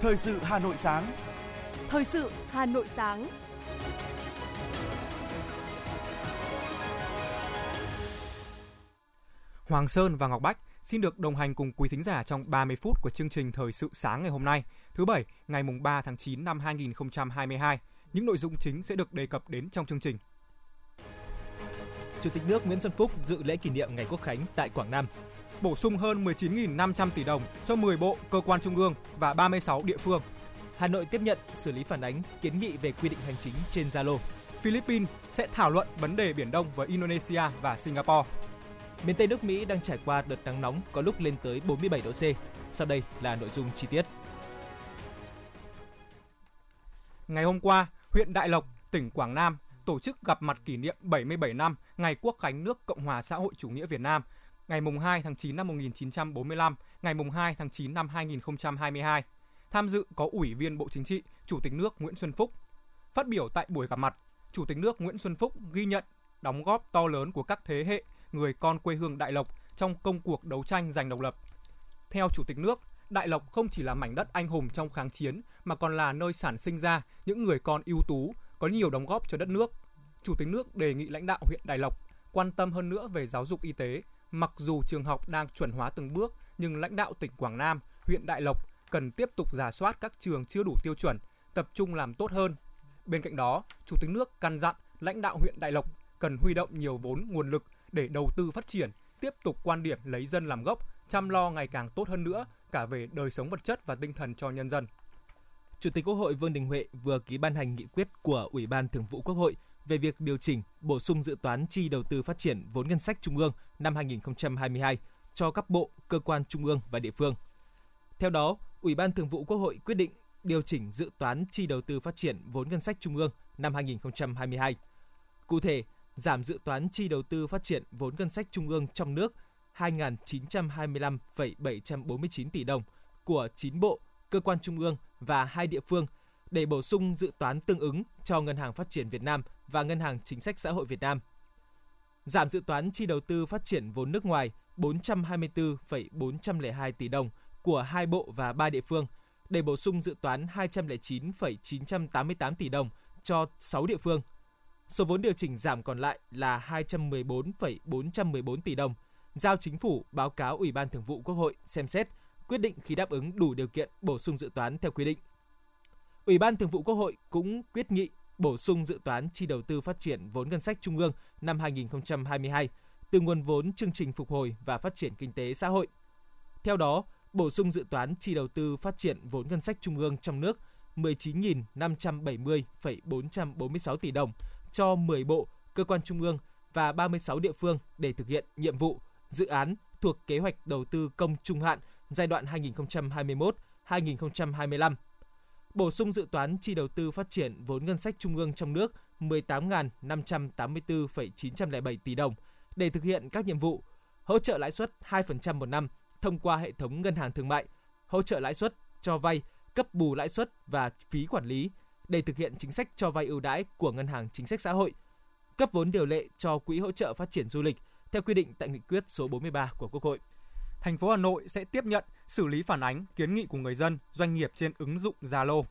Thời sự Hà Nội sáng. Thời sự Hà Nội sáng. Hoàng Sơn và Ngọc Bách xin được đồng hành cùng quý thính giả trong 30 phút của chương trình Thời sự sáng ngày hôm nay, thứ Bảy, ngày mùng 3 tháng 9 năm 2022. Những nội dung chính sẽ được đề cập đến trong chương trình. Chủ tịch nước Nguyễn Xuân Phúc dự lễ kỷ niệm Ngày Quốc khánh tại Quảng Nam. Bổ sung hơn 19.500 tỷ đồng cho 10 bộ, cơ quan trung ương và 36 địa phương. Hà Nội tiếp nhận xử lý phản ánh kiến nghị về quy định hành chính trên Zalo. Philippines sẽ thảo luận vấn đề Biển Đông với Indonesia và Singapore. Miền Tây nước Mỹ đang trải qua đợt nắng nóng có lúc lên tới 47 độ C. Sau đây là nội dung chi tiết. Ngày hôm qua, huyện Đại Lộc, tỉnh Quảng Nam tổ chức gặp mặt kỷ niệm 77 năm Ngày Quốc khánh nước Cộng hòa xã hội chủ nghĩa Việt Nam, ngày mùng 2 tháng 9 năm 1945, ngày mùng 2 tháng 9 năm 2022. Tham dự có Ủy viên Bộ Chính trị, Chủ tịch nước Nguyễn Xuân Phúc. Phát biểu tại buổi gặp mặt, Chủ tịch nước Nguyễn Xuân Phúc ghi nhận đóng góp to lớn của các thế hệ người con quê hương Đại Lộc trong công cuộc đấu tranh giành độc lập. Theo Chủ tịch nước, Đại Lộc không chỉ là mảnh đất anh hùng trong kháng chiến mà còn là nơi sản sinh ra những người con ưu tú, có nhiều đóng góp cho đất nước. Chủ tịch nước đề nghị lãnh đạo huyện Đại Lộc quan tâm hơn nữa về giáo dục y tế. Mặc dù trường học đang chuẩn hóa từng bước, nhưng lãnh đạo tỉnh Quảng Nam, huyện Đại Lộc cần tiếp tục giả soát các trường chưa đủ tiêu chuẩn, tập trung làm tốt hơn. Bên cạnh đó, Chủ tịch nước căn dặn lãnh đạo huyện Đại Lộc cần huy động nhiều vốn nguồn lực để đầu tư phát triển, tiếp tục quan điểm lấy dân làm gốc, chăm lo ngày càng tốt hơn nữa cả về đời sống vật chất và tinh thần cho nhân dân. Chủ tịch Quốc hội Vương Đình Huệ vừa ký ban hành nghị quyết của Ủy ban Thường vụ Quốc hội về việc điều chỉnh, bổ sung dự toán chi đầu tư phát triển vốn ngân sách trung ương năm 2022 cho các bộ, cơ quan trung ương và địa phương. Theo đó, Ủy ban Thường vụ Quốc hội quyết định điều chỉnh dự toán chi đầu tư phát triển vốn ngân sách trung ương năm 2022. Cụ thể, giảm dự toán chi đầu tư phát triển vốn ngân sách trung ương trong nước 2.925,749 tỷ đồng của 9 bộ, cơ quan trung ương và hai địa phương để bổ sung dự toán tương ứng cho Ngân hàng Phát triển Việt Nam và Ngân hàng Chính sách Xã hội Việt Nam. Giảm dự toán chi đầu tư phát triển vốn nước ngoài 424,402 tỷ đồng của hai bộ và ba địa phương để bổ sung dự toán 209,988 tỷ đồng cho 6 địa phương. Số vốn điều chỉnh giảm còn lại là 214,414 tỷ đồng, giao chính phủ báo cáo Ủy ban Thường vụ Quốc hội xem xét quyết định khi đáp ứng đủ điều kiện bổ sung dự toán theo quy định. Ủy ban Thường vụ Quốc hội cũng quyết nghị bổ sung dự toán chi đầu tư phát triển vốn ngân sách trung ương năm 2022 từ nguồn vốn chương trình phục hồi và phát triển kinh tế xã hội. Theo đó, bổ sung dự toán chi đầu tư phát triển vốn ngân sách trung ương trong nước 19.570,446 tỷ đồng cho 10 bộ, cơ quan trung ương và 36 địa phương để thực hiện nhiệm vụ, dự án thuộc kế hoạch đầu tư công trung hạn giai đoạn 2021-2025. Bổ sung dự toán chi đầu tư phát triển vốn ngân sách trung ương trong nước 18.584,907 tỷ đồng để thực hiện các nhiệm vụ hỗ trợ lãi suất 2% một năm thông qua hệ thống ngân hàng thương mại, hỗ trợ lãi suất, cho vay, cấp bù lãi suất và phí quản lý để thực hiện chính sách cho vay ưu đãi của Ngân hàng Chính sách Xã hội, cấp vốn điều lệ cho Quỹ hỗ trợ phát triển du lịch theo quy định tại nghị quyết số 43 của Quốc hội. Thành phố Hà Nội sẽ tiếp nhận, xử lý phản ánh, kiến nghị của người dân, doanh nghiệp trên ứng dụng Zalo.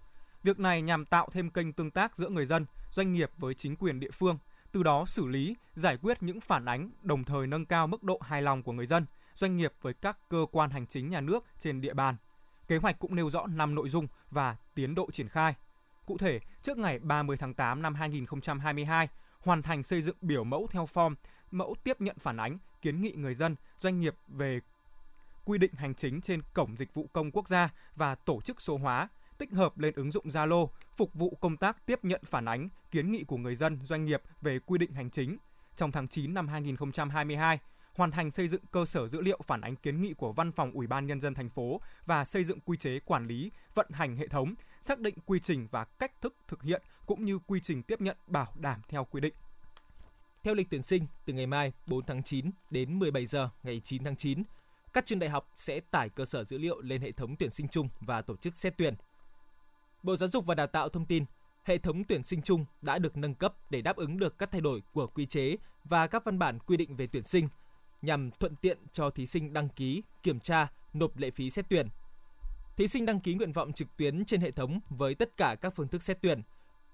Việc này nhằm tạo thêm kênh tương tác giữa người dân, doanh nghiệp với chính quyền địa phương, từ đó xử lý, giải quyết những phản ánh, đồng thời nâng cao mức độ hài lòng của người dân, doanh nghiệp với các cơ quan hành chính nhà nước trên địa bàn. Kế hoạch cũng nêu rõ 5 nội dung và tiến độ triển khai. Cụ thể, trước ngày 30 tháng 8 năm 2022, hoàn thành xây dựng biểu mẫu theo form, mẫu tiếp nhận phản ánh, kiến nghị người dân, doanh nghiệp về quy định hành chính trên cổng dịch vụ công quốc gia và tổ chức số hóa, tích hợp lên ứng dụng Zalo, phục vụ công tác tiếp nhận phản ánh, kiến nghị của người dân, doanh nghiệp về quy định hành chính. Trong tháng 9 năm 2022, hoàn thành xây dựng cơ sở dữ liệu phản ánh kiến nghị của Văn phòng Ủy ban nhân dân thành phố và xây dựng quy chế quản lý, vận hành hệ thống, xác định quy trình và cách thức thực hiện cũng như quy trình tiếp nhận bảo đảm theo quy định. Theo lịch tuyển sinh, từ ngày mai 4 tháng 9 đến 17 giờ ngày 9 tháng 9, các trường đại học sẽ tải cơ sở dữ liệu lên hệ thống tuyển sinh chung và tổ chức xét tuyển. Bộ Giáo dục và Đào tạo thông tin, hệ thống tuyển sinh chung đã được nâng cấp để đáp ứng được các thay đổi của quy chế và các văn bản quy định về tuyển sinh nhằm thuận tiện cho thí sinh đăng ký, kiểm tra, nộp lệ phí xét tuyển. Thí sinh đăng ký nguyện vọng trực tuyến trên hệ thống với tất cả các phương thức xét tuyển.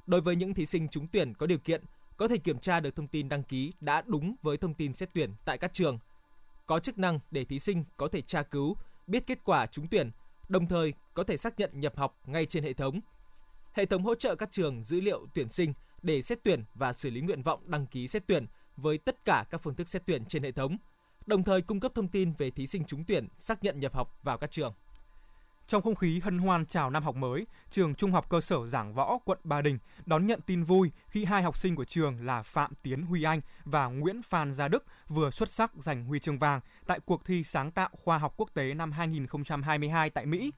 Đối với những thí sinh trúng tuyển có điều kiện, có thể kiểm tra được thông tin đăng ký đã đúng với thông tin xét tuyển tại các trường. Có chức năng để thí sinh có thể tra cứu, biết kết quả trúng tuyển, đồng thời có thể xác nhận nhập học ngay trên hệ thống. Hệ thống hỗ trợ các trường dữ liệu tuyển sinh để xét tuyển và xử lý nguyện vọng đăng ký xét tuyển với tất cả các phương thức xét tuyển trên hệ thống, đồng thời cung cấp thông tin về thí sinh trúng tuyển xác nhận nhập học vào các trường. Trong không khí hân hoan chào năm học mới, trường Trung học cơ sở Giảng Võ, quận Ba Đình đón nhận tin vui khi hai học sinh của trường là Phạm Tiến Huy Anh và Nguyễn Phan Gia Đức vừa xuất sắc giành huy chương vàng tại cuộc thi sáng tạo khoa học quốc tế năm 2022 tại Mỹ.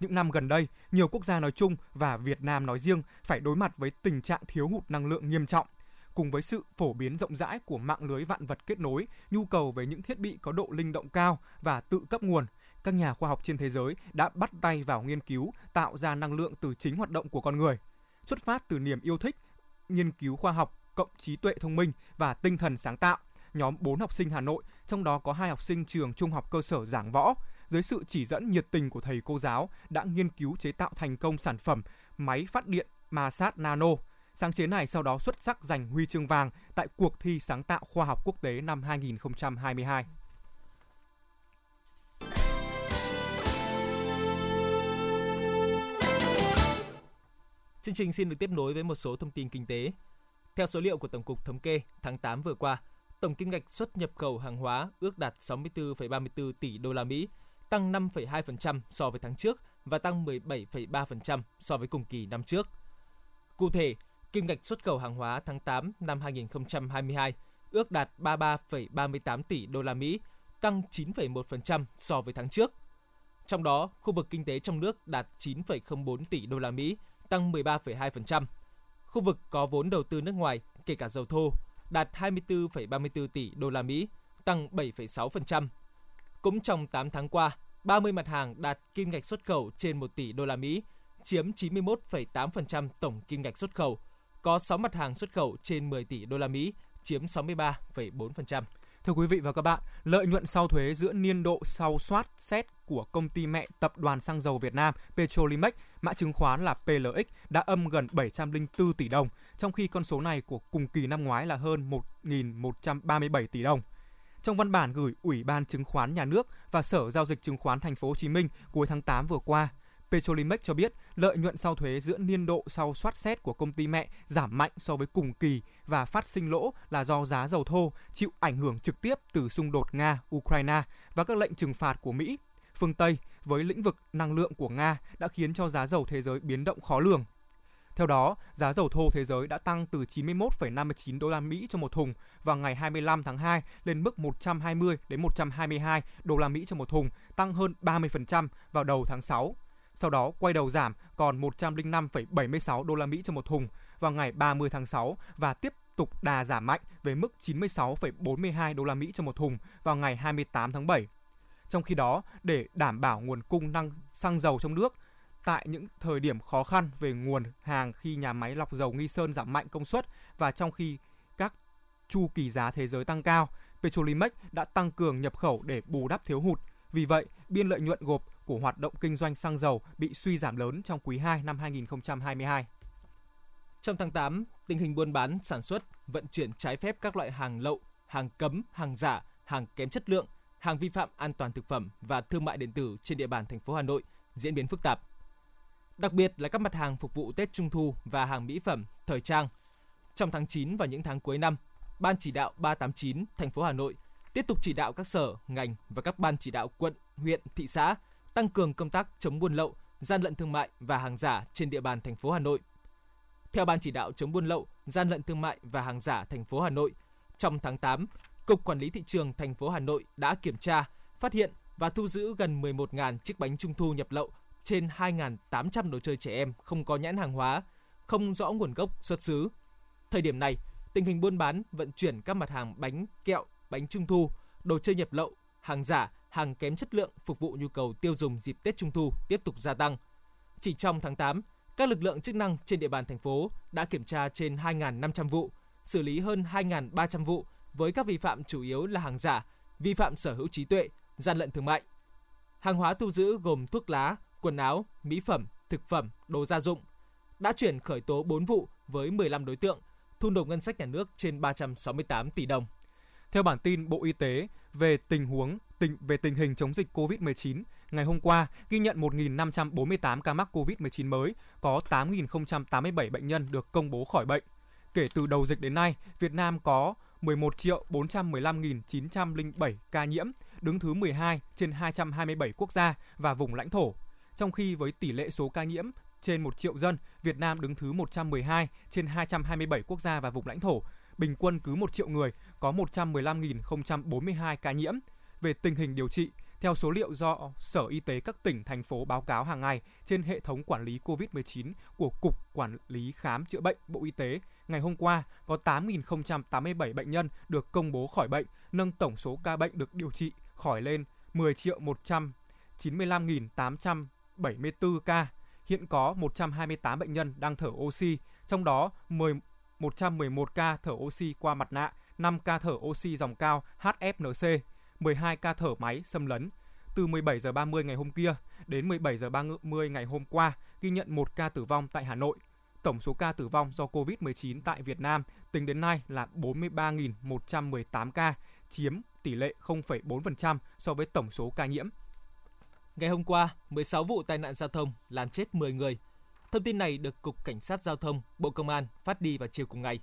Những năm gần đây, nhiều quốc gia nói chung và Việt Nam nói riêng phải đối mặt với tình trạng thiếu hụt năng lượng nghiêm trọng. Cùng với sự phổ biến rộng rãi của mạng lưới vạn vật kết nối, nhu cầu về những thiết bị có độ linh động cao và tự cấp nguồn – các nhà khoa học trên thế giới đã bắt tay vào nghiên cứu tạo ra năng lượng từ chính hoạt động của con người. Xuất phát từ niềm yêu thích, nghiên cứu khoa học cộng trí tuệ thông minh và tinh thần sáng tạo, nhóm 4 học sinh Hà Nội, trong đó có hai học sinh trường Trung học cơ sở Giảng Võ, dưới sự chỉ dẫn nhiệt tình của thầy cô giáo đã nghiên cứu chế tạo thành công sản phẩm máy phát điện ma sát nano. Sáng chế này sau đó xuất sắc giành huy chương vàng tại cuộc thi sáng tạo khoa học quốc tế năm 2022. Chương trình xin được tiếp nối với một số thông tin kinh tế. Theo số liệu của Tổng cục Thống kê, tháng 8 vừa qua, tổng kim ngạch xuất nhập khẩu hàng hóa ước đạt 64,34 tỷ đô la Mỹ, tăng 5,2% so với tháng trước và tăng 17,3% so với cùng kỳ năm trước. Cụ thể, kim ngạch xuất khẩu hàng hóa tháng 8 năm 2022 ước đạt 33,38 tỷ đô la Mỹ, tăng 9,1% so với tháng trước. Trong đó, khu vực kinh tế trong nước đạt 9,04 tỷ đô la Mỹ, tăng 13,2%. Khu vực có vốn đầu tư nước ngoài, kể cả dầu thô, đạt 24,34 tỷ đô la Mỹ, tăng 7,6%. Cũng trong 8 tháng qua, 30 mặt hàng đạt kim ngạch xuất khẩu trên 1 tỷ đô la Mỹ, chiếm 91,8% tổng kim ngạch xuất khẩu. Có 6 mặt hàng xuất khẩu trên 10 tỷ đô la Mỹ, chiếm 63,4%. Thưa quý vị và các bạn, lợi nhuận sau thuế giữa niên độ sau soát xét của công ty mẹ Tập đoàn Xăng dầu Việt Nam Petrolimex, mã chứng khoán là PLX đã âm gần 704 tỷ đồng, trong khi con số này của cùng kỳ năm ngoái là hơn 1.137 tỷ đồng. Trong văn bản gửi Ủy ban Chứng khoán Nhà nước và Sở Giao dịch Chứng khoán Thành phố Hồ Chí Minh cuối tháng 8 vừa qua, Petrolimex cho biết lợi nhuận sau thuế giữa niên độ sau soát xét của công ty mẹ giảm mạnh so với cùng kỳ và phát sinh lỗ là do giá dầu thô chịu ảnh hưởng trực tiếp từ xung đột Nga-Ukraine và các lệnh trừng phạt của Mỹ. Phương Tây với lĩnh vực năng lượng của Nga đã khiến cho giá dầu thế giới biến động khó lường. Theo đó, giá dầu thô thế giới đã tăng từ 91,59 đô la Mỹ cho một thùng vào ngày 25 tháng 2 lên mức 120 đến 122 đô la Mỹ cho một thùng, tăng hơn 30% vào đầu tháng 6 sau đó quay đầu giảm còn 105,76 đô la Mỹ cho một thùng vào ngày 30 tháng 6 và tiếp tục đà giảm mạnh về mức 96,42 đô la Mỹ cho một thùng vào ngày 28 tháng 7. Trong khi đó, để đảm bảo nguồn cung năng xăng dầu trong nước tại những thời điểm khó khăn về nguồn hàng khi nhà máy lọc dầu Nghi Sơn giảm mạnh công suất và trong khi các chu kỳ giá thế giới tăng cao, Petrolimex đã tăng cường nhập khẩu để bù đắp thiếu hụt. Vì vậy, biên lợi nhuận gộp của hoạt động kinh doanh xăng dầu bị suy giảm lớn trong quý 2 năm 2022. Trong tháng 8, tình hình buôn bán, sản xuất, vận chuyển trái phép các loại hàng lậu, hàng cấm, hàng giả, hàng kém chất lượng, hàng vi phạm an toàn thực phẩm và thương mại điện tử trên địa bàn thành phố Hà Nội diễn biến phức tạp. Đặc biệt là các mặt hàng phục vụ Tết Trung thu và hàng mỹ phẩm, thời trang. Trong tháng 9 và những tháng cuối năm, Ban chỉ đạo 389 thành phố Hà Nội tiếp tục chỉ đạo các sở, ngành và các ban chỉ đạo quận, huyện, thị xã tăng cường công tác chống buôn lậu, gian lận thương mại và hàng giả trên địa bàn thành phố Hà Nội. Theo ban chỉ đạo chống buôn lậu, gian lận thương mại và hàng giả thành phố Hà Nội, trong tháng 8, Cục Quản lý thị trường thành phố Hà Nội đã kiểm tra, phát hiện và thu giữ gần 11.000 chiếc bánh trung thu nhập lậu, trên 2.800 đồ chơi trẻ em không có nhãn hàng hóa, không rõ nguồn gốc xuất xứ. Thời điểm này, tình hình buôn bán, vận chuyển các mặt hàng bánh kẹo, bánh trung thu, đồ chơi nhập lậu, hàng giả hàng kém chất lượng phục vụ nhu cầu tiêu dùng dịp Tết Trung thu tiếp tục gia tăng. Chỉ trong tháng 8, các lực lượng chức năng trên địa bàn thành phố đã kiểm tra trên 2.500 vụ, xử lý hơn 2.300 vụ với các vi phạm chủ yếu là hàng giả, vi phạm sở hữu trí tuệ, gian lận thương mại. Hàng hóa thu giữ gồm thuốc lá, quần áo, mỹ phẩm, thực phẩm, đồ gia dụng. Đã chuyển khởi tố 4 vụ với 15 đối tượng, thu nộp ngân sách nhà nước trên 368 tỷ đồng. Theo bản tin Bộ Y tế về tình huống tình về tình hình chống dịch COVID-19, ngày hôm qua ghi nhận 1.548 ca mắc COVID-19 mới, có 8.087 bệnh nhân được công bố khỏi bệnh. Kể từ đầu dịch đến nay, Việt Nam có 11 triệu 415.907 ca nhiễm, đứng thứ 12 trên 227 quốc gia và vùng lãnh thổ. Trong khi với tỷ lệ số ca nhiễm trên 1 triệu dân, Việt Nam đứng thứ 112 trên 227 quốc gia và vùng lãnh thổ. Bình quân cứ 1 triệu người có 115.042 ca nhiễm. Về tình hình điều trị, theo số liệu do Sở Y tế các tỉnh, thành phố báo cáo hàng ngày trên hệ thống quản lý COVID-19 của Cục Quản lý Khám chữa bệnh Bộ Y tế, ngày hôm qua có 8.087 bệnh nhân được công bố khỏi bệnh, nâng tổng số ca bệnh được điều trị khỏi lên 10 triệu 195.874 ca. Hiện có 128 bệnh nhân đang thở oxy, trong đó 10, 111 ca thở oxy qua mặt nạ, 5 ca thở oxy dòng cao HFNC, 12 ca thở máy xâm lấn. Từ 17 giờ 30 ngày hôm kia đến 17 giờ 30 ngày hôm qua, ghi nhận một ca tử vong tại Hà Nội. Tổng số ca tử vong do COVID-19 tại Việt Nam tính đến nay là 43.118 ca, chiếm tỷ lệ 0,4% so với tổng số ca nhiễm. Ngày hôm qua, 16 vụ tai nạn giao thông làm chết 10 người. Thông tin này được Cục Cảnh sát Giao thông, Bộ Công an phát đi vào chiều cùng ngày.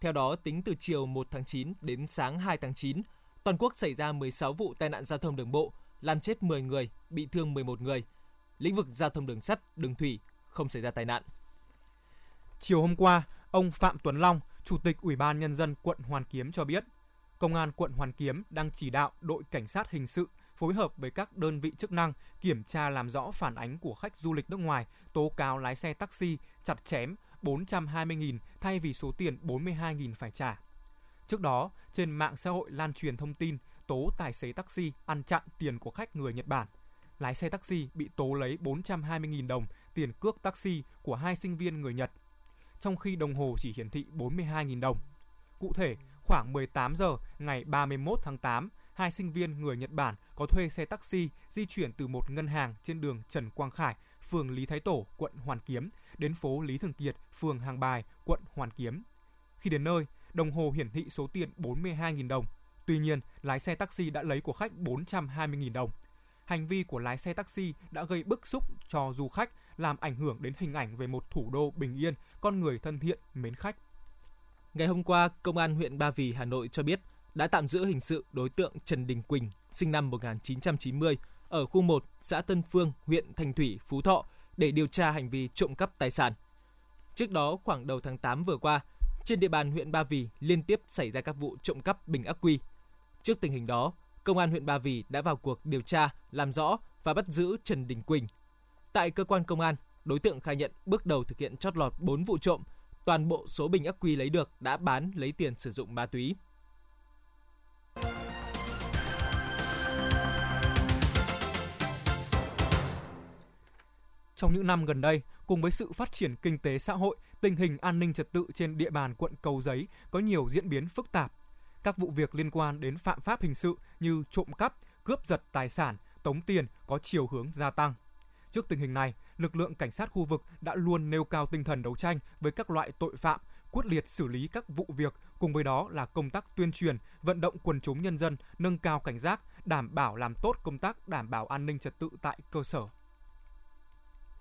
Theo đó, tính từ chiều 1 tháng 9 đến sáng 2 tháng 9, toàn quốc xảy ra 16 vụ tai nạn giao thông đường bộ, làm chết 10 người, bị thương 11 người. Lĩnh vực giao thông đường sắt, đường thủy không xảy ra tai nạn. Chiều hôm qua, ông Phạm Tuấn Long, Chủ tịch Ủy ban Nhân dân quận Hoàn Kiếm cho biết, Công an quận Hoàn Kiếm đang chỉ đạo đội cảnh sát hình sự phối hợp với các đơn vị chức năng kiểm tra làm rõ phản ánh của khách du lịch nước ngoài tố cáo lái xe taxi chặt chém 420.000 thay vì số tiền 42.000 phải trả. Trước đó, trên mạng xã hội lan truyền thông tin tố tài xế taxi ăn chặn tiền của khách người Nhật Bản. Lái xe taxi bị tố lấy 420.000 đồng tiền cước taxi của hai sinh viên người Nhật, trong khi đồng hồ chỉ hiển thị 42.000 đồng. Cụ thể, khoảng 18 giờ ngày 31 tháng 8, hai sinh viên người Nhật Bản có thuê xe taxi di chuyển từ một ngân hàng trên đường Trần Quang Khải, phường Lý Thái Tổ, quận Hoàn Kiếm đến phố Lý Thường Kiệt, phường Hàng Bài, quận Hoàn Kiếm. Khi đến nơi, đồng hồ hiển thị số tiền 42.000 đồng. Tuy nhiên, lái xe taxi đã lấy của khách 420.000 đồng. Hành vi của lái xe taxi đã gây bức xúc cho du khách, làm ảnh hưởng đến hình ảnh về một thủ đô bình yên, con người thân thiện, mến khách. Ngày hôm qua, Công an huyện Ba Vì, Hà Nội cho biết đã tạm giữ hình sự đối tượng Trần Đình Quỳnh, sinh năm 1990, ở khu 1, xã Tân Phương, huyện Thành Thủy, Phú Thọ để điều tra hành vi trộm cắp tài sản. Trước đó, khoảng đầu tháng 8 vừa qua, trên địa bàn huyện Ba Vì liên tiếp xảy ra các vụ trộm cắp bình ắc quy. Trước tình hình đó, Công an huyện Ba Vì đã vào cuộc điều tra, làm rõ và bắt giữ Trần Đình Quỳnh. Tại cơ quan công an, đối tượng khai nhận bước đầu thực hiện chót lọt 4 vụ trộm, toàn bộ số bình ắc quy lấy được đã bán lấy tiền sử dụng ma túy. Trong những năm gần đây, cùng với sự phát triển kinh tế xã hội, tình hình an ninh trật tự trên địa bàn quận Cầu Giấy có nhiều diễn biến phức tạp. Các vụ việc liên quan đến phạm pháp hình sự như trộm cắp, cướp giật tài sản, tống tiền có chiều hướng gia tăng. Trước tình hình này, lực lượng cảnh sát khu vực đã luôn nêu cao tinh thần đấu tranh với các loại tội phạm, quyết liệt xử lý các vụ việc, cùng với đó là công tác tuyên truyền, vận động quần chúng nhân dân nâng cao cảnh giác, đảm bảo làm tốt công tác đảm bảo an ninh trật tự tại cơ sở.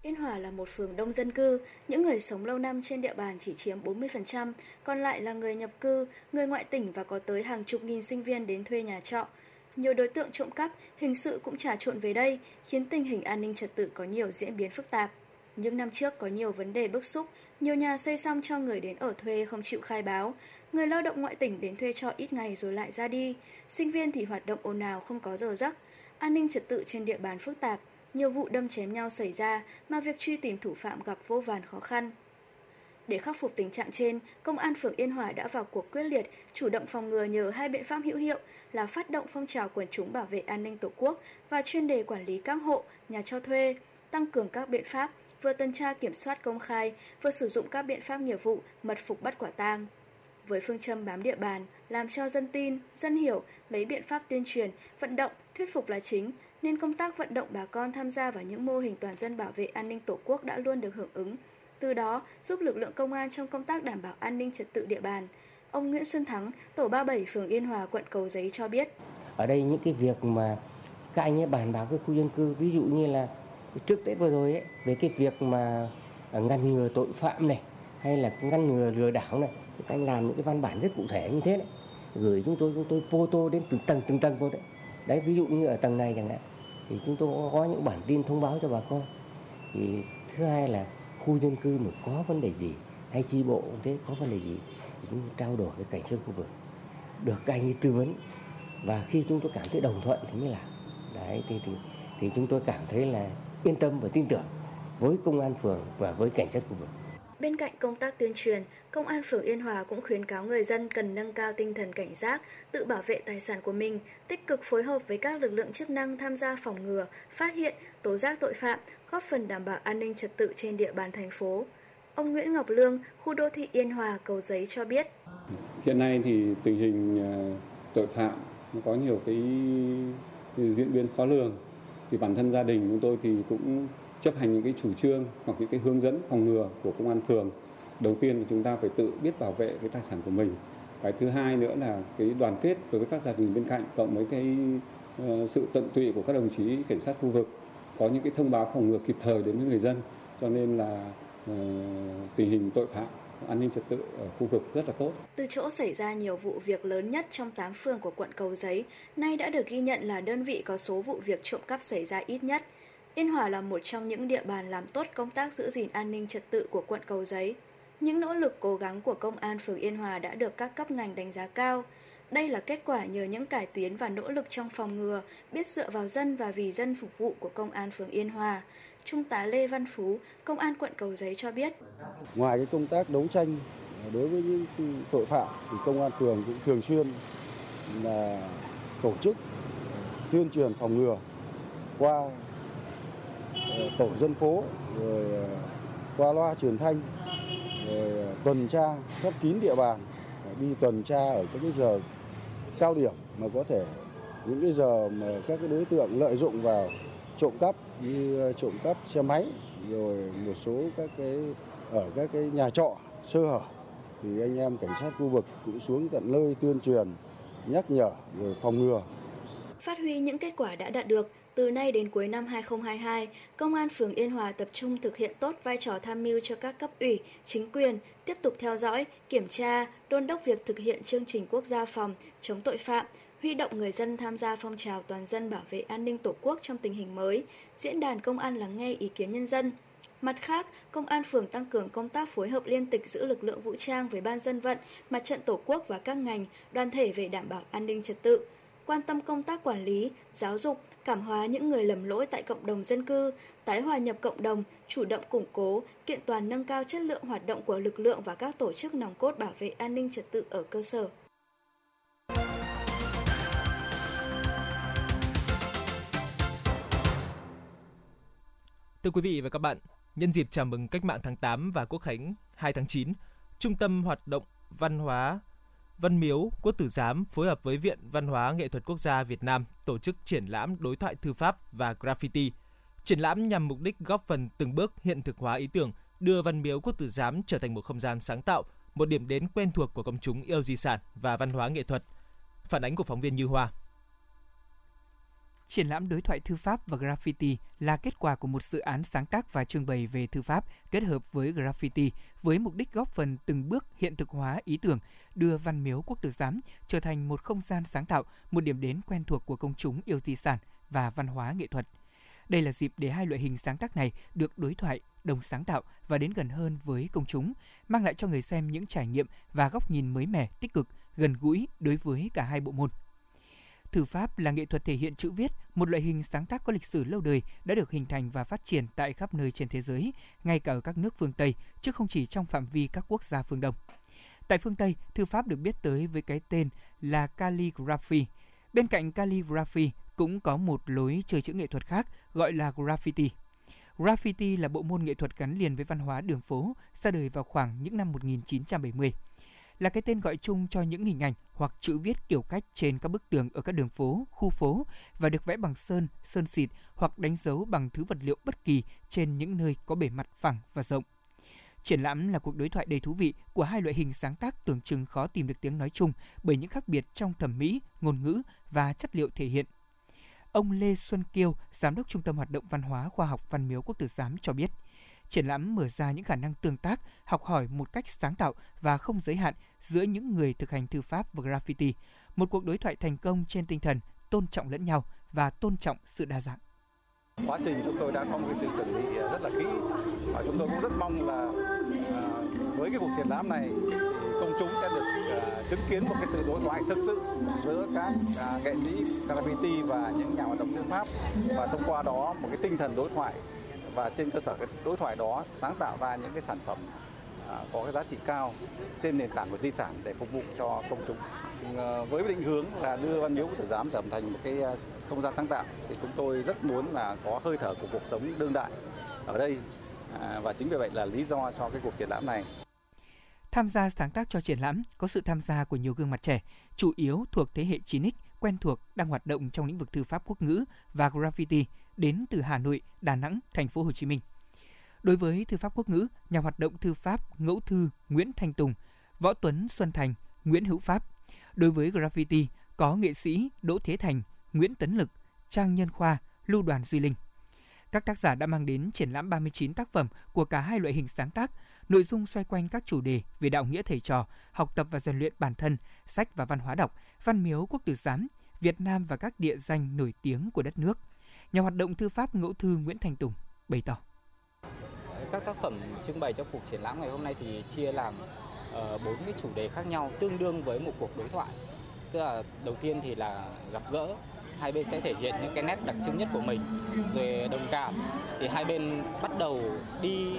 Yên Hòa là một phường đông dân cư, những người sống lâu năm trên địa bàn chỉ chiếm 40%, còn lại là người nhập cư, người ngoại tỉnh và có tới hàng chục nghìn sinh viên đến thuê nhà trọ. Nhiều đối tượng trộm cắp, hình sự cũng trà trộn về đây, khiến tình hình an ninh trật tự có nhiều diễn biến phức tạp. Những năm trước có nhiều vấn đề bức xúc, nhiều nhà xây xong cho người đến ở thuê không chịu khai báo, người lao động ngoại tỉnh đến thuê trọ ít ngày rồi lại ra đi, sinh viên thì hoạt động ồn ào không có giờ giấc. An ninh trật tự trên địa bàn phức tạp, nhiều vụ đâm chém nhau xảy ra mà việc truy tìm thủ phạm gặp vô vàn khó khăn. Để khắc phục tình trạng trên, Công an phường Yên Hòa đã vào cuộc quyết liệt, chủ động phòng ngừa nhờ hai biện pháp hữu hiệu là phát động phong trào quần chúng bảo vệ an ninh Tổ quốc và chuyên đề quản lý các hộ, nhà cho thuê, tăng cường các biện pháp vừa tuần tra kiểm soát công khai, vừa sử dụng các biện pháp nghiệp vụ mật phục bắt quả tang. Với phương châm bám địa bàn, làm cho dân tin, dân hiểu, lấy biện pháp tuyên truyền, vận động, thuyết phục là chính, nên công tác vận động bà con tham gia vào những mô hình toàn dân bảo vệ an ninh Tổ quốc đã luôn được hưởng ứng. Từ đó, giúp lực lượng công an trong công tác đảm bảo an ninh trật tự địa bàn. Ông Nguyễn Xuân Thắng, tổ 37 phường Yên Hòa, quận Cầu Giấy cho biết. Ở đây những cái việc mà các anh ấy bàn bạc với khu dân cư, ví dụ như là trước Tết vừa rồi ấy, về cái việc mà à, ngăn ngừa tội phạm này, hay là ngăn ngừa lừa đảo này, thì các anh làm những cái văn bản rất cụ thể như thế đấy. Gửi chúng tôi, chúng tôi photo đến từng tầng, từng tầng một đấy. Đấy, ví dụ như ở tầng này chẳng hạn, thì chúng tôi có những bản tin thông báo cho bà con. Thì thứ hai là khu dân cư mà có vấn đề gì, hay chi bộ cũng thế có vấn đề gì, thì chúng tôi trao đổi với cảnh sát khu vực. Được các anh ấy tư vấn và khi chúng tôi cảm thấy đồng thuận thì mới làm. Đấy thì thì thì chúng tôi cảm thấy là yên tâm và tin tưởng với công an phường và với cảnh sát khu vực. Bên cạnh công tác tuyên truyền, Công an phường Yên Hòa cũng khuyến cáo người dân cần nâng cao tinh thần cảnh giác, tự bảo vệ tài sản của mình, tích cực phối hợp với các lực lượng chức năng tham gia phòng ngừa, phát hiện, tố giác tội phạm, góp phần đảm bảo an ninh trật tự trên địa bàn thành phố. Ông Nguyễn Ngọc Lương, khu đô thị Yên Hòa, Cầu Giấy cho biết. Hiện nay thì tình hình ờ, tội phạm có nhiều cái diễn biến khó lường. Thì bản thân gia đình chúng tôi thì cũng chấp hành những cái chủ trương hoặc những cái hướng dẫn phòng ngừa của công an phường. Đầu tiên là chúng ta phải tự biết bảo vệ cái tài sản của mình. Cái thứ hai nữa là cái đoàn kết đối với các gia đình bên cạnh cộng với cái ờ, sự tận tụy của các đồng chí cảnh sát khu vực có những cái thông báo phòng ngừa kịp thời đến với người dân. Cho nên là uh, tình hình tội phạm an ninh trật tự ở khu vực rất là tốt. Từ chỗ xảy ra nhiều vụ việc lớn nhất trong 8 phường của quận Cầu Giấy, nay đã được ghi nhận là đơn vị có số vụ việc trộm cắp xảy ra ít nhất. Yên Hòa là một trong những địa bàn làm tốt công tác giữ gìn an ninh trật tự của quận Cầu Giấy. Những nỗ lực cố gắng của công an phường Yên Hòa đã được các cấp ngành đánh giá cao. Đây là kết quả nhờ những cải tiến và nỗ lực trong phòng ngừa, biết dựa vào dân và vì dân phục vụ của công an phường Yên Hòa. Trung tá Lê Văn Phú, Công an quận Cầu Giấy cho biết. Ngoài cái công tác đấu tranh đối với những tội phạm thì công an phường cũng thường xuyên là tổ chức tuyên truyền phòng ngừa qua Ờ, tổ dân phố rồi ờ, qua loa truyền thanh rồi ờ, tuần tra khép kín địa bàn đi tuần tra ở các cái giờ cao điểm mà có thể những cái giờ mà các cái đối tượng lợi dụng vào trộm cắp như trộm cắp xe máy rồi một số các cái ở các cái nhà trọ sơ hở thì anh em cảnh sát khu vực cũng xuống tận nơi tuyên truyền nhắc nhở rồi phòng ngừa. Phát huy những kết quả đã đạt được, từ nay đến cuối năm 2022, Công an phường Yên Hòa tập trung thực hiện tốt vai trò tham mưu cho các cấp ủy, chính quyền, tiếp tục theo dõi, kiểm tra, đôn đốc việc thực hiện chương trình quốc gia phòng chống tội phạm, huy động người dân tham gia phong trào toàn dân bảo vệ an ninh Tổ quốc trong tình hình mới, diễn đàn công an lắng nghe ý kiến nhân dân. Mặt khác, Công an phường tăng cường công tác phối hợp liên tịch giữa lực lượng vũ trang với ban dân vận, mặt trận Tổ quốc và các ngành, đoàn thể về đảm bảo an ninh trật tự, quan tâm công tác quản lý, giáo dục, cảm hóa những người lầm lỗi tại cộng đồng dân cư, tái hòa nhập cộng đồng, chủ động củng cố, kiện toàn nâng cao chất lượng hoạt động của lực lượng và các tổ chức nòng cốt bảo vệ an ninh trật tự ở cơ sở. Thưa quý vị và các bạn, nhân dịp chào mừng Cách mạng tháng 8 và Quốc khánh 2 tháng 9, Trung tâm Hoạt động Văn hóa Văn Miếu Quốc Tử Giám phối hợp với Viện Văn hóa Nghệ thuật Quốc gia Việt Nam tổ chức triển lãm đối thoại thư pháp và graffiti. Triển lãm nhằm mục đích góp phần từng bước hiện thực hóa ý tưởng đưa Văn Miếu Quốc Tử Giám trở thành một không gian sáng tạo, một điểm đến quen thuộc của công chúng yêu di sản và văn hóa nghệ thuật. Phản ánh của phóng viên Như Hoa. Triển lãm đối thoại thư pháp và graffiti là kết quả của một dự án sáng tác và trưng bày về thư pháp kết hợp với graffiti với mục đích góp phần từng bước hiện thực hóa ý tưởng đưa Văn Miếu Quốc Tử Giám trở thành một không gian sáng tạo, một điểm đến quen thuộc của công chúng yêu di sản và văn hóa nghệ thuật. Đây là dịp để hai loại hình sáng tác này được đối thoại, đồng sáng tạo và đến gần hơn với công chúng, mang lại cho người xem những trải nghiệm và góc nhìn mới mẻ, tích cực, gần gũi đối với cả hai bộ môn. Thư pháp là nghệ thuật thể hiện chữ viết, một loại hình sáng tác có lịch sử lâu đời đã được hình thành và phát triển tại khắp nơi trên thế giới, ngay cả ở các nước phương Tây, chứ không chỉ trong phạm vi các quốc gia phương Đông. Tại phương Tây, thư pháp được biết tới với cái tên là calligraphy. Bên cạnh calligraphy cũng có một lối chơi chữ nghệ thuật khác gọi là graffiti. Graffiti là bộ môn nghệ thuật gắn liền với văn hóa đường phố, ra đời vào khoảng những năm 1970 là cái tên gọi chung cho những hình ảnh hoặc chữ viết kiểu cách trên các bức tường ở các đường phố, khu phố và được vẽ bằng sơn, sơn xịt hoặc đánh dấu bằng thứ vật liệu bất kỳ trên những nơi có bề mặt phẳng và rộng. Triển lãm là cuộc đối thoại đầy thú vị của hai loại hình sáng tác tưởng chừng khó tìm được tiếng nói chung bởi những khác biệt trong thẩm mỹ, ngôn ngữ và chất liệu thể hiện. Ông Lê Xuân Kiêu, Giám đốc Trung tâm Hoạt động Văn hóa Khoa học Văn miếu Quốc tử Giám cho biết, triển lãm mở ra những khả năng tương tác, học hỏi một cách sáng tạo và không giới hạn giữa những người thực hành thư pháp và graffiti, một cuộc đối thoại thành công trên tinh thần tôn trọng lẫn nhau và tôn trọng sự đa dạng. Quá trình chúng tôi đã có một cái sự chuẩn bị rất là kỹ và chúng tôi cũng rất mong là à, với cái cuộc triển lãm này công chúng sẽ được uh, chứng kiến một cái sự đối thoại thực sự giữa các uh, nghệ sĩ graffiti và những nhà hoạt động thư pháp và thông qua đó một cái tinh thần đối thoại và trên cơ sở cái đối thoại đó sáng tạo ra những cái sản phẩm À, có cái giá trị cao trên nền tảng của di sản để phục vụ cho công chúng à, với định hướng là đưa văn miếu của tử giám trở thành một cái à, không gian sáng tạo thì chúng tôi rất muốn là có hơi thở của cuộc sống đương đại ở đây và chính vì vậy là lý do cho cái cuộc triển lãm này. Tham gia sáng tác cho triển lãm có sự tham gia của nhiều gương mặt trẻ, chủ yếu thuộc thế hệ 9X, quen thuộc đang hoạt động trong lĩnh vực thư pháp quốc ngữ và graffiti đến từ Hà Nội, Đà Nẵng, thành phố Hồ Chí Minh. Đối với thư pháp quốc ngữ, nhà hoạt động thư pháp ngẫu thư Nguyễn Thanh Tùng, Võ Tuấn Xuân Thành, Nguyễn Hữu Pháp. Đối với graffiti, có nghệ sĩ Đỗ Thế Thành, Nguyễn Tấn Lực, Trang Nhân Khoa, Lưu Đoàn Duy Linh. Các tác giả đã mang đến triển lãm 39 tác phẩm của cả hai loại hình sáng tác, nội dung xoay quanh các chủ đề về đạo nghĩa thầy trò, học tập và rèn luyện bản thân, sách và văn hóa đọc, văn miếu quốc tử giám, Việt Nam và các địa danh nổi tiếng của đất nước. Nhà hoạt động thư pháp ngẫu thư Nguyễn Thành Tùng bày tỏ. Các tác phẩm trưng bày trong cuộc triển lãm ngày hôm nay thì chia làm ờ, bốn cái chủ đề khác nhau tương đương với một cuộc đối thoại. Tức là đầu tiên thì là gặp gỡ hai bên sẽ thể hiện những cái nét đặc trưng nhất của mình. Rồi đồng cảm thì hai bên bắt đầu đi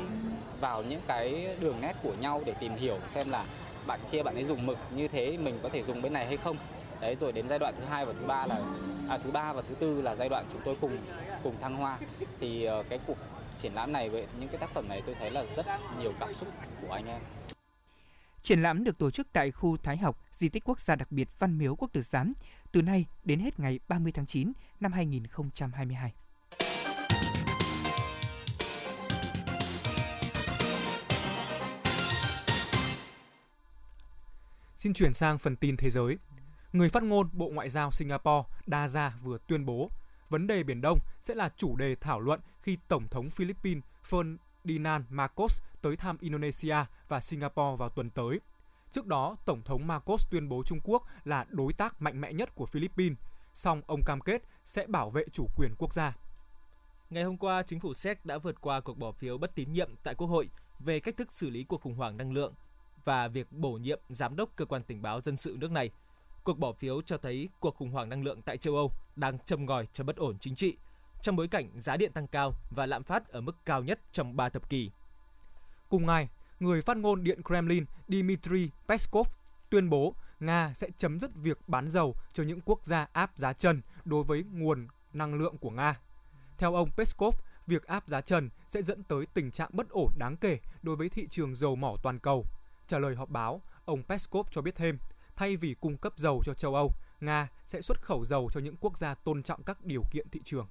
vào những cái đường nét của nhau để tìm hiểu xem là bạn kia bạn ấy dùng mực như thế mình có thể dùng bên này hay không. Đấy rồi đến giai đoạn thứ hai và thứ ba là à, thứ ba và thứ tư là giai đoạn chúng tôi cùng cùng thăng hoa. Thì ờ, cái cuộc triển lãm này với những cái tác phẩm này tôi thấy là rất nhiều cảm xúc của anh em Triển lãm được tổ chức tại khu Thái học, di tích quốc gia đặc biệt Văn Miếu Quốc Tử Giám, từ nay đến hết ngày 30 tháng 9 năm 2022. Xin chuyển sang phần tin thế giới. Người phát ngôn Bộ Ngoại giao Singapore Gia vừa tuyên bố vấn đề Biển Đông sẽ là chủ đề thảo luận khi Tổng thống Philippines Ferdinand Marcos tới thăm Indonesia và Singapore vào tuần tới. Trước đó, Tổng thống Marcos tuyên bố Trung Quốc là đối tác mạnh mẽ nhất của Philippines, song ông cam kết sẽ bảo vệ chủ quyền quốc gia. Ngày hôm qua, chính phủ Séc đã vượt qua cuộc bỏ phiếu bất tín nhiệm tại Quốc hội về cách thức xử lý cuộc khủng hoảng năng lượng và việc bổ nhiệm giám đốc cơ quan tình báo dân sự nước này. Cuộc bỏ phiếu cho thấy cuộc khủng hoảng năng lượng tại châu Âu đang châm ngòi cho bất ổn chính trị trong bối cảnh giá điện tăng cao và lạm phát ở mức cao nhất trong 3 thập kỷ. Cùng ngày, người phát ngôn Điện Kremlin Dmitry Peskov tuyên bố Nga sẽ chấm dứt việc bán dầu cho những quốc gia áp giá trần đối với nguồn năng lượng của Nga. Theo ông Peskov, việc áp giá trần sẽ dẫn tới tình trạng bất ổn đáng kể đối với thị trường dầu mỏ toàn cầu. Trả lời họp báo, ông Peskov cho biết thêm, thay vì cung cấp dầu cho châu Âu, Nga sẽ xuất khẩu dầu cho những quốc gia tôn trọng các điều kiện thị trường.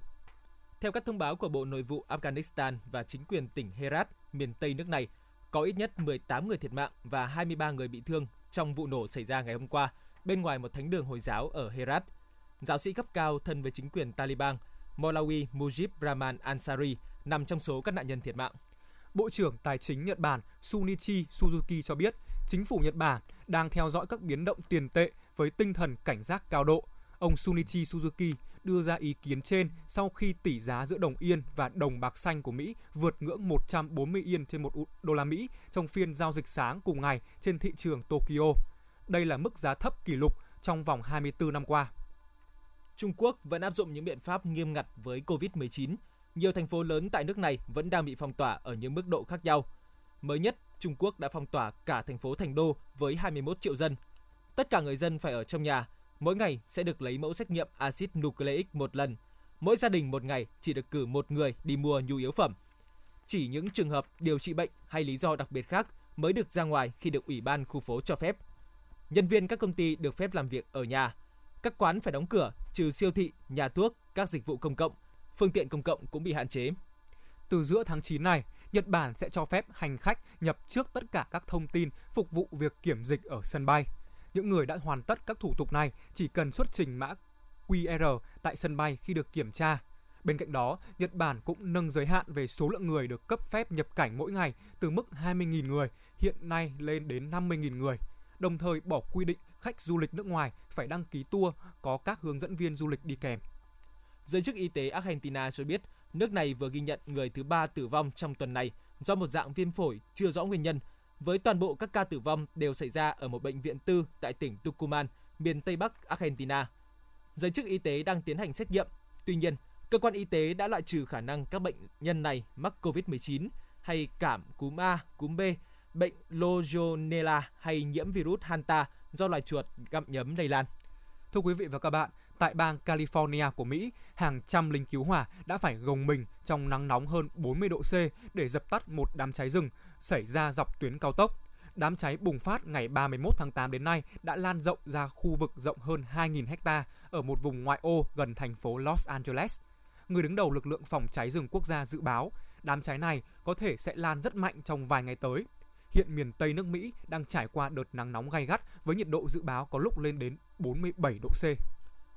Theo các thông báo của Bộ Nội vụ Afghanistan và chính quyền tỉnh Herat, miền Tây nước này, có ít nhất 18 người thiệt mạng và 23 người bị thương trong vụ nổ xảy ra ngày hôm qua bên ngoài một thánh đường Hồi giáo ở Herat. Giáo sĩ cấp cao thân với chính quyền Taliban Molawi Mujib Rahman Ansari nằm trong số các nạn nhân thiệt mạng. Bộ trưởng Tài chính Nhật Bản Sunichi Suzuki cho biết chính phủ Nhật Bản đang theo dõi các biến động tiền tệ với tinh thần cảnh giác cao độ. Ông Sunichi Suzuki đưa ra ý kiến trên sau khi tỷ giá giữa đồng yên và đồng bạc xanh của Mỹ vượt ngưỡng 140 yên trên 1 đô la Mỹ trong phiên giao dịch sáng cùng ngày trên thị trường Tokyo. Đây là mức giá thấp kỷ lục trong vòng 24 năm qua. Trung Quốc vẫn áp dụng những biện pháp nghiêm ngặt với COVID-19. Nhiều thành phố lớn tại nước này vẫn đang bị phong tỏa ở những mức độ khác nhau. Mới nhất, Trung Quốc đã phong tỏa cả thành phố Thành Đô với 21 triệu dân. Tất cả người dân phải ở trong nhà mỗi ngày sẽ được lấy mẫu xét nghiệm axit nucleic một lần. Mỗi gia đình một ngày chỉ được cử một người đi mua nhu yếu phẩm. Chỉ những trường hợp điều trị bệnh hay lý do đặc biệt khác mới được ra ngoài khi được Ủy ban khu phố cho phép. Nhân viên các công ty được phép làm việc ở nhà. Các quán phải đóng cửa, trừ siêu thị, nhà thuốc, các dịch vụ công cộng. Phương tiện công cộng cũng bị hạn chế. Từ giữa tháng 9 này, Nhật Bản sẽ cho phép hành khách nhập trước tất cả các thông tin phục vụ việc kiểm dịch ở sân bay. Những người đã hoàn tất các thủ tục này chỉ cần xuất trình mã QR tại sân bay khi được kiểm tra. Bên cạnh đó, Nhật Bản cũng nâng giới hạn về số lượng người được cấp phép nhập cảnh mỗi ngày từ mức 20.000 người hiện nay lên đến 50.000 người, đồng thời bỏ quy định khách du lịch nước ngoài phải đăng ký tour có các hướng dẫn viên du lịch đi kèm. Giới chức y tế Argentina cho biết nước này vừa ghi nhận người thứ ba tử vong trong tuần này do một dạng viêm phổi chưa rõ nguyên nhân. Với toàn bộ các ca tử vong đều xảy ra ở một bệnh viện tư tại tỉnh Tucumán, miền Tây Bắc Argentina. Giới chức y tế đang tiến hành xét nghiệm. Tuy nhiên, cơ quan y tế đã loại trừ khả năng các bệnh nhân này mắc COVID-19 hay cảm cúm A, cúm B, bệnh Legionella hay nhiễm virus Hanta do loài chuột gặm nhấm lây lan. Thưa quý vị và các bạn, tại bang California của Mỹ, hàng trăm lính cứu hỏa đã phải gồng mình trong nắng nóng hơn 40 độ C để dập tắt một đám cháy rừng xảy ra dọc tuyến cao tốc. Đám cháy bùng phát ngày 31 tháng 8 đến nay đã lan rộng ra khu vực rộng hơn 2.000 hecta ở một vùng ngoại ô gần thành phố Los Angeles. Người đứng đầu lực lượng phòng cháy rừng quốc gia dự báo đám cháy này có thể sẽ lan rất mạnh trong vài ngày tới. Hiện miền Tây nước Mỹ đang trải qua đợt nắng nóng gay gắt với nhiệt độ dự báo có lúc lên đến 47 độ C.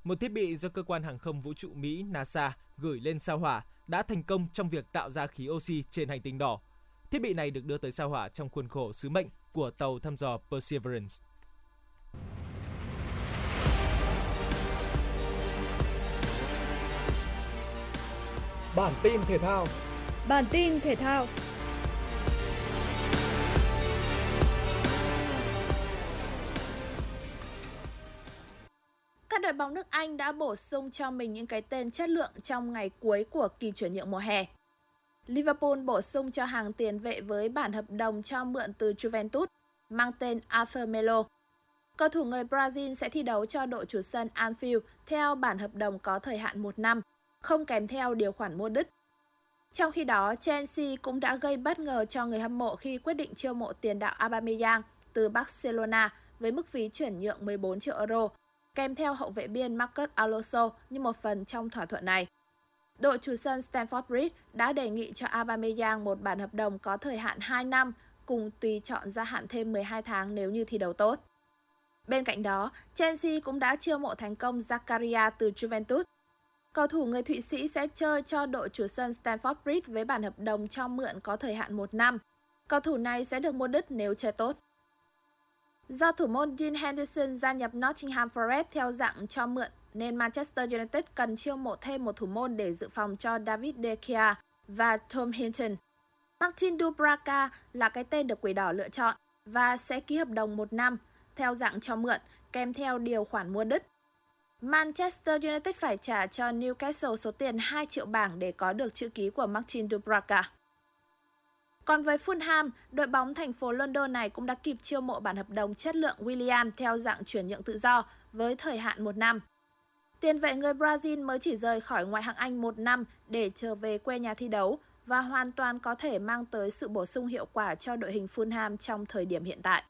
Một thiết bị do cơ quan hàng không vũ trụ Mỹ NASA gửi lên sao hỏa đã thành công trong việc tạo ra khí oxy trên hành tinh đỏ. Thiết bị này được đưa tới sao hỏa trong khuôn khổ sứ mệnh của tàu thăm dò Perseverance. Bản tin thể thao Bản tin thể thao Các đội bóng nước Anh đã bổ sung cho mình những cái tên chất lượng trong ngày cuối của kỳ chuyển nhượng mùa hè. Liverpool bổ sung cho hàng tiền vệ với bản hợp đồng cho mượn từ Juventus mang tên Arthur Melo. Cầu thủ người Brazil sẽ thi đấu cho đội chủ sân Anfield theo bản hợp đồng có thời hạn 1 năm, không kèm theo điều khoản mua đứt. Trong khi đó, Chelsea cũng đã gây bất ngờ cho người hâm mộ khi quyết định chiêu mộ tiền đạo Aubameyang từ Barcelona với mức phí chuyển nhượng 14 triệu euro, kèm theo hậu vệ biên Marcus Alonso như một phần trong thỏa thuận này. Đội chủ sân Stamford Bridge đã đề nghị cho Aubameyang một bản hợp đồng có thời hạn 2 năm cùng tùy chọn gia hạn thêm 12 tháng nếu như thi đấu tốt. Bên cạnh đó, Chelsea cũng đã chiêu mộ thành công Zakaria từ Juventus. Cầu thủ người Thụy Sĩ sẽ chơi cho đội chủ sân Stamford Bridge với bản hợp đồng cho mượn có thời hạn 1 năm. Cầu thủ này sẽ được mua đứt nếu chơi tốt. Do thủ môn Dean Henderson gia nhập Nottingham Forest theo dạng cho mượn, nên Manchester United cần chiêu mộ thêm một thủ môn để dự phòng cho David De Gea và Tom Hinton. Martin Dubraka là cái tên được Quỷ Đỏ lựa chọn và sẽ ký hợp đồng một năm theo dạng cho mượn, kèm theo điều khoản mua đứt. Manchester United phải trả cho Newcastle số tiền 2 triệu bảng để có được chữ ký của Martin Dubraka. Còn với Fulham, đội bóng thành phố London này cũng đã kịp chiêu mộ bản hợp đồng chất lượng Willian theo dạng chuyển nhượng tự do với thời hạn một năm. Tiền vệ người Brazil mới chỉ rời khỏi ngoại hạng Anh một năm để trở về quê nhà thi đấu và hoàn toàn có thể mang tới sự bổ sung hiệu quả cho đội hình Fulham trong thời điểm hiện tại.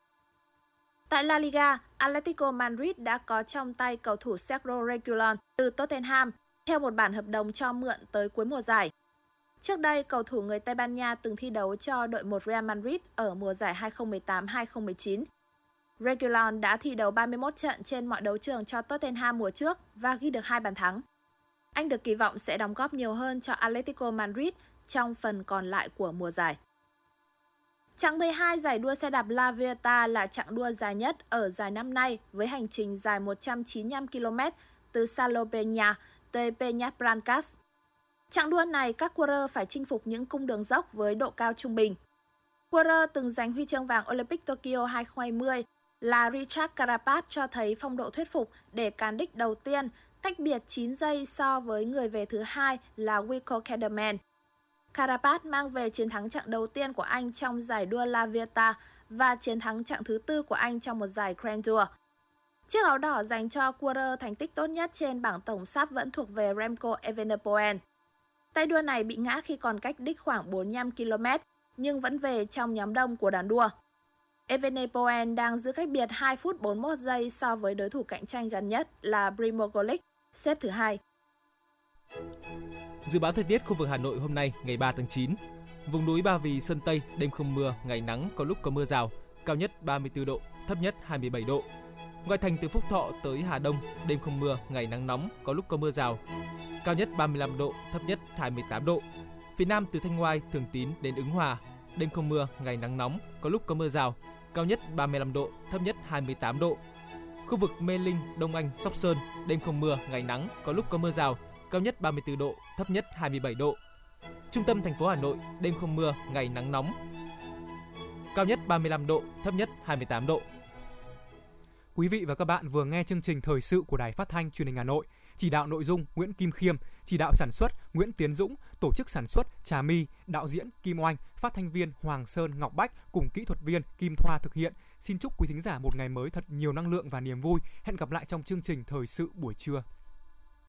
Tại La Liga, Atletico Madrid đã có trong tay cầu thủ Sergio Reguilon từ Tottenham theo một bản hợp đồng cho mượn tới cuối mùa giải. Trước đây, cầu thủ người Tây Ban Nha từng thi đấu cho đội 1 Real Madrid ở mùa giải 2018-2019. Reguilon đã thi đấu 31 trận trên mọi đấu trường cho Tottenham mùa trước và ghi được hai bàn thắng. Anh được kỳ vọng sẽ đóng góp nhiều hơn cho Atletico Madrid trong phần còn lại của mùa giải. Chặng 12 giải đua xe đạp La Vuelta là chặng đua dài nhất ở giải năm nay với hành trình dài 195 km từ Salobreña tới Peñas Blancas. Chặng đua này các quarter phải chinh phục những cung đường dốc với độ cao trung bình. Quarter từng giành huy chương vàng Olympic Tokyo 2020 là Richard Carapaz cho thấy phong độ thuyết phục để cán đích đầu tiên, cách biệt 9 giây so với người về thứ hai là Wilco Kelderman. Carapaz mang về chiến thắng chặng đầu tiên của anh trong giải đua La Vuelta và chiến thắng chặng thứ tư của anh trong một giải Grand Tour. Chiếc áo đỏ dành cho Quarter thành tích tốt nhất trên bảng tổng sắp vẫn thuộc về Remco Evenepoel. Tay đua này bị ngã khi còn cách đích khoảng 45 km, nhưng vẫn về trong nhóm đông của đoàn đua. Evenepoel đang giữ cách biệt 2 phút 41 giây so với đối thủ cạnh tranh gần nhất là Primogolik, xếp thứ hai. Dự báo thời tiết khu vực Hà Nội hôm nay ngày 3 tháng 9. Vùng núi Ba Vì, Sơn Tây, đêm không mưa, ngày nắng, có lúc có mưa rào, cao nhất 34 độ, thấp nhất 27 độ. Ngoại thành từ Phúc Thọ tới Hà Đông, đêm không mưa, ngày nắng nóng, có lúc có mưa rào, cao nhất 35 độ, thấp nhất 28 độ. Phía Nam từ Thanh Ngoai, Thường Tín đến Ứng Hòa, đêm không mưa, ngày nắng nóng, có lúc có mưa rào, cao nhất 35 độ, thấp nhất 28 độ. Khu vực Mê Linh, Đông Anh, Sóc Sơn, đêm không mưa, ngày nắng, có lúc có mưa rào, cao nhất 34 độ, thấp nhất 27 độ. Trung tâm thành phố Hà Nội, đêm không mưa, ngày nắng nóng. Cao nhất 35 độ, thấp nhất 28 độ. Quý vị và các bạn vừa nghe chương trình thời sự của Đài Phát thanh Truyền hình Hà Nội. Chỉ đạo nội dung Nguyễn Kim Khiêm, chỉ đạo sản xuất Nguyễn Tiến Dũng, tổ chức sản xuất Trà My, đạo diễn Kim Oanh, phát thanh viên Hoàng Sơn Ngọc Bách cùng kỹ thuật viên Kim Thoa thực hiện. Xin chúc quý thính giả một ngày mới thật nhiều năng lượng và niềm vui. Hẹn gặp lại trong chương trình thời sự buổi trưa.